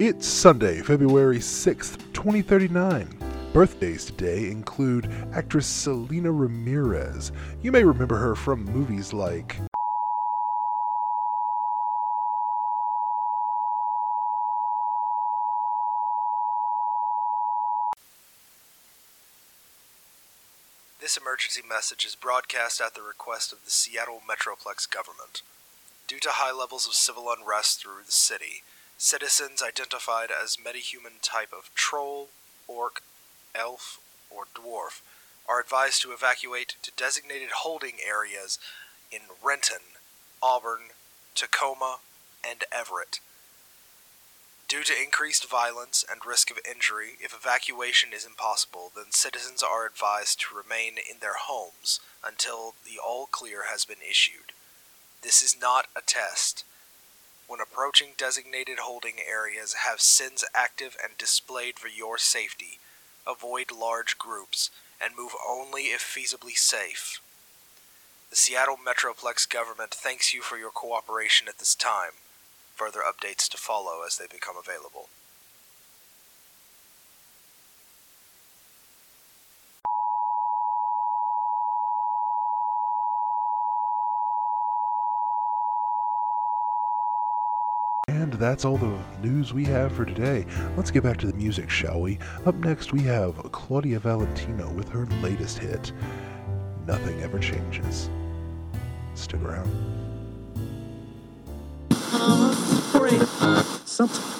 It's Sunday, February 6th, 2039. Birthdays today include actress Selena Ramirez. You may remember her from movies like This emergency message is broadcast at the request of the Seattle Metroplex government. Due to high levels of civil unrest through the city, citizens identified as metahuman type of troll, orc, elf, or dwarf are advised to evacuate to designated holding areas in Renton, Auburn, Tacoma, and Everett. Due to increased violence and risk of injury, if evacuation is impossible, then citizens are advised to remain in their homes until the all clear has been issued. This is not a test. When approaching designated holding areas, have SINs active and displayed for your safety. Avoid large groups and move only if feasibly safe. The Seattle Metroplex government thanks you for your cooperation at this time. Further updates to follow as they become available. And that's all the news we have for today. Let's get back to the music, shall we? Up next, we have Claudia Valentino with her latest hit, Nothing Ever Changes. Stick around. Something.